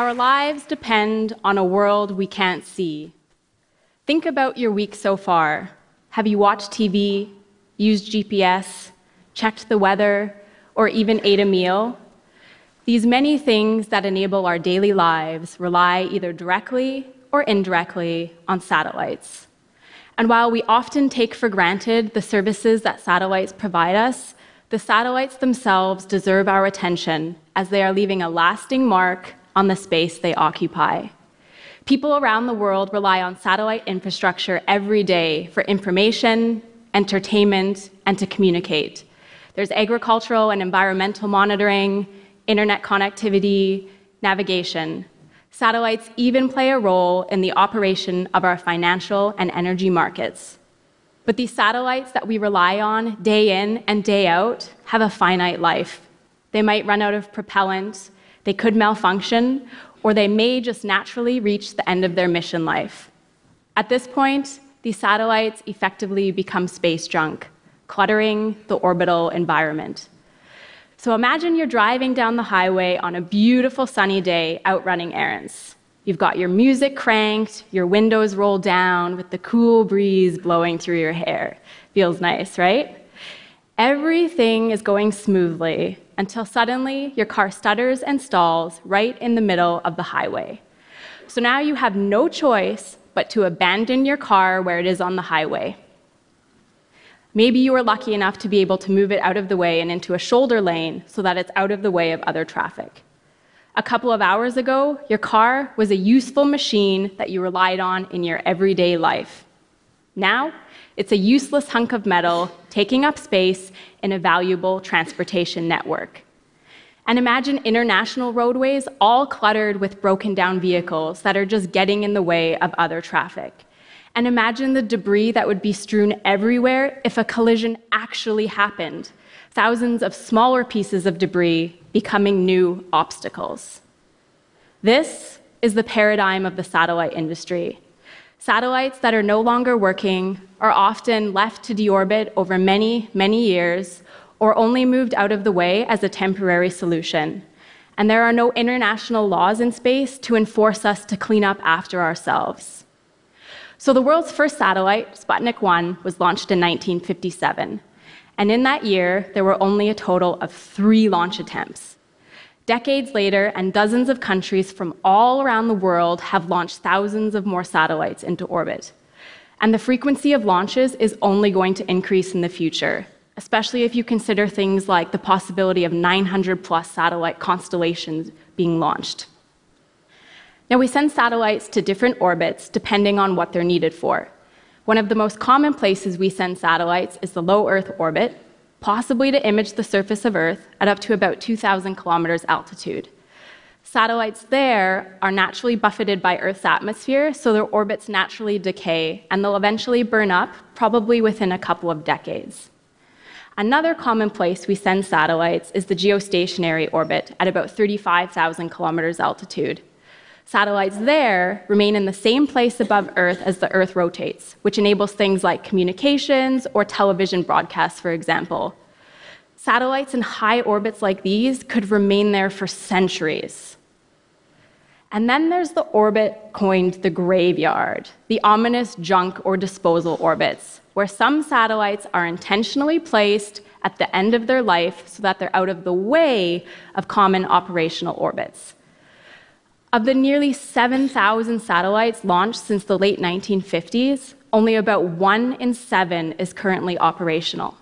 Our lives depend on a world we can't see. Think about your week so far. Have you watched TV, used GPS, checked the weather, or even ate a meal? These many things that enable our daily lives rely either directly or indirectly on satellites. And while we often take for granted the services that satellites provide us, the satellites themselves deserve our attention as they are leaving a lasting mark on the space they occupy. People around the world rely on satellite infrastructure every day for information, entertainment, and to communicate. There's agricultural and environmental monitoring, internet connectivity, navigation. Satellites even play a role in the operation of our financial and energy markets. But these satellites that we rely on day in and day out have a finite life. They might run out of propellant, they could malfunction, or they may just naturally reach the end of their mission life. At this point, these satellites effectively become space junk, cluttering the orbital environment. So imagine you're driving down the highway on a beautiful sunny day out running errands. You've got your music cranked, your windows rolled down with the cool breeze blowing through your hair. Feels nice, right? Everything is going smoothly until suddenly your car stutters and stalls right in the middle of the highway. So now you have no choice but to abandon your car where it is on the highway. Maybe you were lucky enough to be able to move it out of the way and into a shoulder lane so that it's out of the way of other traffic. A couple of hours ago, your car was a useful machine that you relied on in your everyday life. Now, it's a useless hunk of metal taking up space in a valuable transportation network. And imagine international roadways all cluttered with broken down vehicles that are just getting in the way of other traffic. And imagine the debris that would be strewn everywhere if a collision actually happened. Thousands of smaller pieces of debris becoming new obstacles. This is the paradigm of the satellite industry. Satellites that are no longer working are often left to deorbit over many, many years or only moved out of the way as a temporary solution. And there are no international laws in space to enforce us to clean up after ourselves. So, the world's first satellite, Sputnik 1, was launched in 1957. And in that year, there were only a total of three launch attempts. Decades later, and dozens of countries from all around the world have launched thousands of more satellites into orbit. And the frequency of launches is only going to increase in the future, especially if you consider things like the possibility of 900 plus satellite constellations being launched. Now, we send satellites to different orbits depending on what they're needed for. One of the most common places we send satellites is the low Earth orbit, possibly to image the surface of Earth at up to about 2,000 kilometers altitude. Satellites there are naturally buffeted by Earth's atmosphere, so their orbits naturally decay, and they'll eventually burn up, probably within a couple of decades. Another common place we send satellites is the geostationary orbit at about 35,000 kilometers altitude. Satellites there remain in the same place above Earth as the Earth rotates, which enables things like communications or television broadcasts, for example. Satellites in high orbits like these could remain there for centuries. And then there's the orbit coined the graveyard, the ominous junk or disposal orbits, where some satellites are intentionally placed at the end of their life so that they're out of the way of common operational orbits. Of the nearly 7,000 satellites launched since the late 1950s, only about one in seven is currently operational.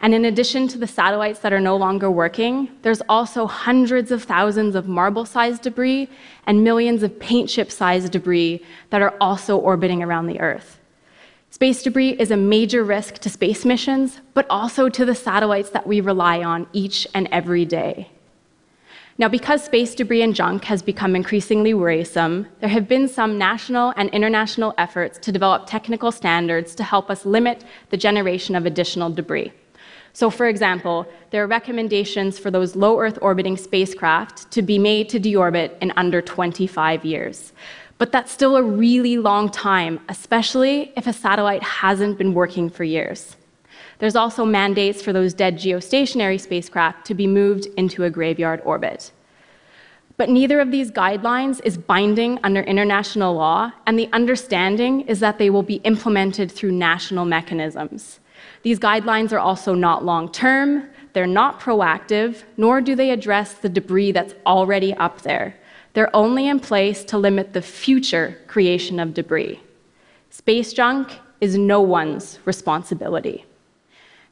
And in addition to the satellites that are no longer working, there's also hundreds of thousands of marble sized debris and millions of paint chip sized debris that are also orbiting around the Earth. Space debris is a major risk to space missions, but also to the satellites that we rely on each and every day. Now, because space debris and junk has become increasingly worrisome, there have been some national and international efforts to develop technical standards to help us limit the generation of additional debris. So, for example, there are recommendations for those low Earth orbiting spacecraft to be made to deorbit in under 25 years. But that's still a really long time, especially if a satellite hasn't been working for years. There's also mandates for those dead geostationary spacecraft to be moved into a graveyard orbit. But neither of these guidelines is binding under international law, and the understanding is that they will be implemented through national mechanisms. These guidelines are also not long term, they're not proactive, nor do they address the debris that's already up there. They're only in place to limit the future creation of debris. Space junk is no one's responsibility.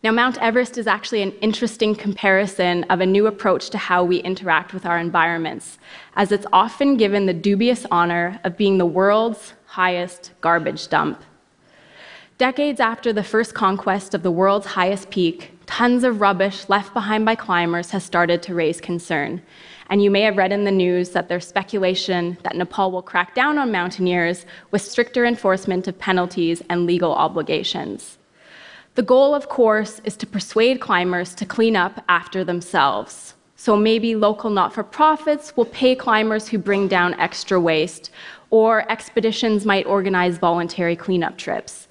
Now, Mount Everest is actually an interesting comparison of a new approach to how we interact with our environments, as it's often given the dubious honor of being the world's highest garbage dump. Decades after the first conquest of the world's highest peak, tons of rubbish left behind by climbers has started to raise concern. And you may have read in the news that there's speculation that Nepal will crack down on mountaineers with stricter enforcement of penalties and legal obligations. The goal, of course, is to persuade climbers to clean up after themselves. So maybe local not for profits will pay climbers who bring down extra waste, or expeditions might organize voluntary cleanup trips.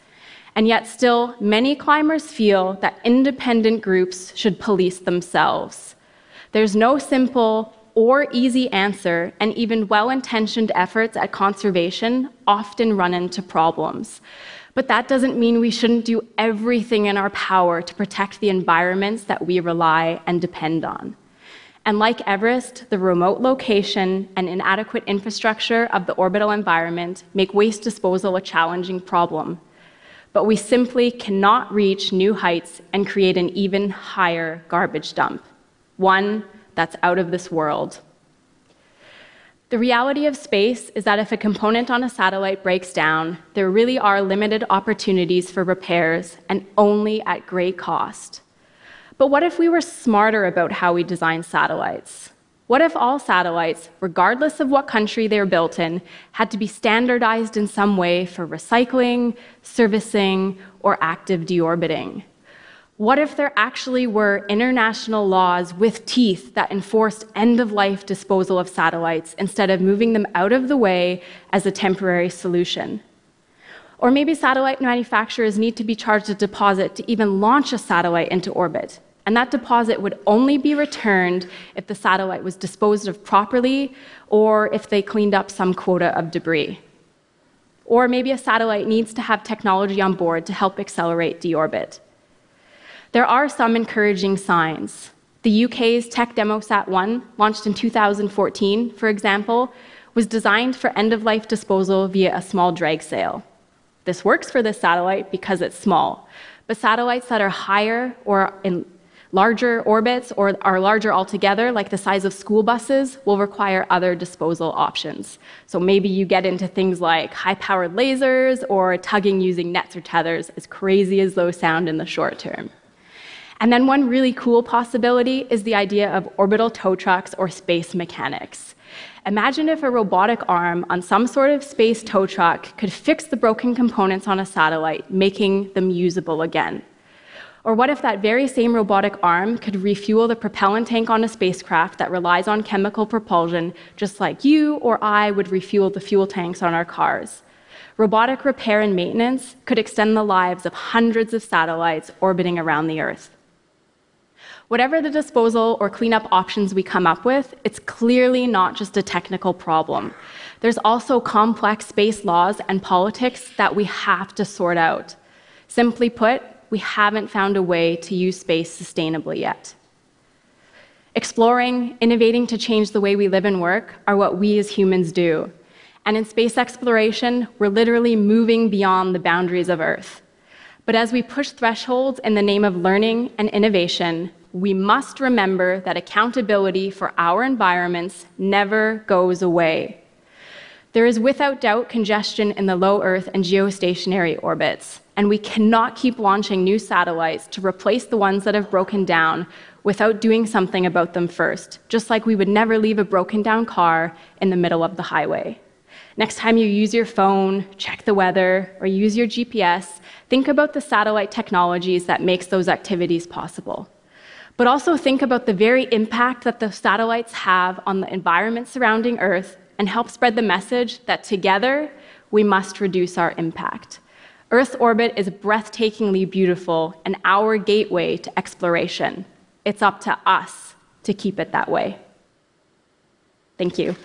And yet, still, many climbers feel that independent groups should police themselves. There's no simple or easy answer, and even well intentioned efforts at conservation often run into problems. But that doesn't mean we shouldn't do everything in our power to protect the environments that we rely and depend on. And like Everest, the remote location and inadequate infrastructure of the orbital environment make waste disposal a challenging problem but we simply cannot reach new heights and create an even higher garbage dump, one that's out of this world. The reality of space is that if a component on a satellite breaks down, there really are limited opportunities for repairs and only at great cost. But what if we were smarter about how we design satellites? What if all satellites, regardless of what country they're built in, had to be standardized in some way for recycling, servicing, or active deorbiting? What if there actually were international laws with teeth that enforced end of life disposal of satellites instead of moving them out of the way as a temporary solution? Or maybe satellite manufacturers need to be charged a deposit to even launch a satellite into orbit and that deposit would only be returned if the satellite was disposed of properly or if they cleaned up some quota of debris. Or maybe a satellite needs to have technology on board to help accelerate deorbit. There are some encouraging signs. The UK's TechDemoSat 1, launched in 2014, for example, was designed for end of life disposal via a small drag sail. This works for this satellite because it's small, but satellites that are higher or in Larger orbits or are larger altogether, like the size of school buses, will require other disposal options. So maybe you get into things like high powered lasers or tugging using nets or tethers, as crazy as those sound in the short term. And then one really cool possibility is the idea of orbital tow trucks or space mechanics. Imagine if a robotic arm on some sort of space tow truck could fix the broken components on a satellite, making them usable again. Or what if that very same robotic arm could refuel the propellant tank on a spacecraft that relies on chemical propulsion, just like you or I would refuel the fuel tanks on our cars? Robotic repair and maintenance could extend the lives of hundreds of satellites orbiting around the Earth. Whatever the disposal or cleanup options we come up with, it's clearly not just a technical problem. There's also complex space laws and politics that we have to sort out. Simply put, we haven't found a way to use space sustainably yet. Exploring, innovating to change the way we live and work are what we as humans do. And in space exploration, we're literally moving beyond the boundaries of Earth. But as we push thresholds in the name of learning and innovation, we must remember that accountability for our environments never goes away. There is without doubt congestion in the low Earth and geostationary orbits and we cannot keep launching new satellites to replace the ones that have broken down without doing something about them first, just like we would never leave a broken down car in the middle of the highway. Next time you use your phone, check the weather, or use your GPS, think about the satellite technologies that makes those activities possible. But also think about the very impact that the satellites have on the environment surrounding Earth and help spread the message that together we must reduce our impact. Earth's orbit is breathtakingly beautiful and our gateway to exploration. It's up to us to keep it that way. Thank you.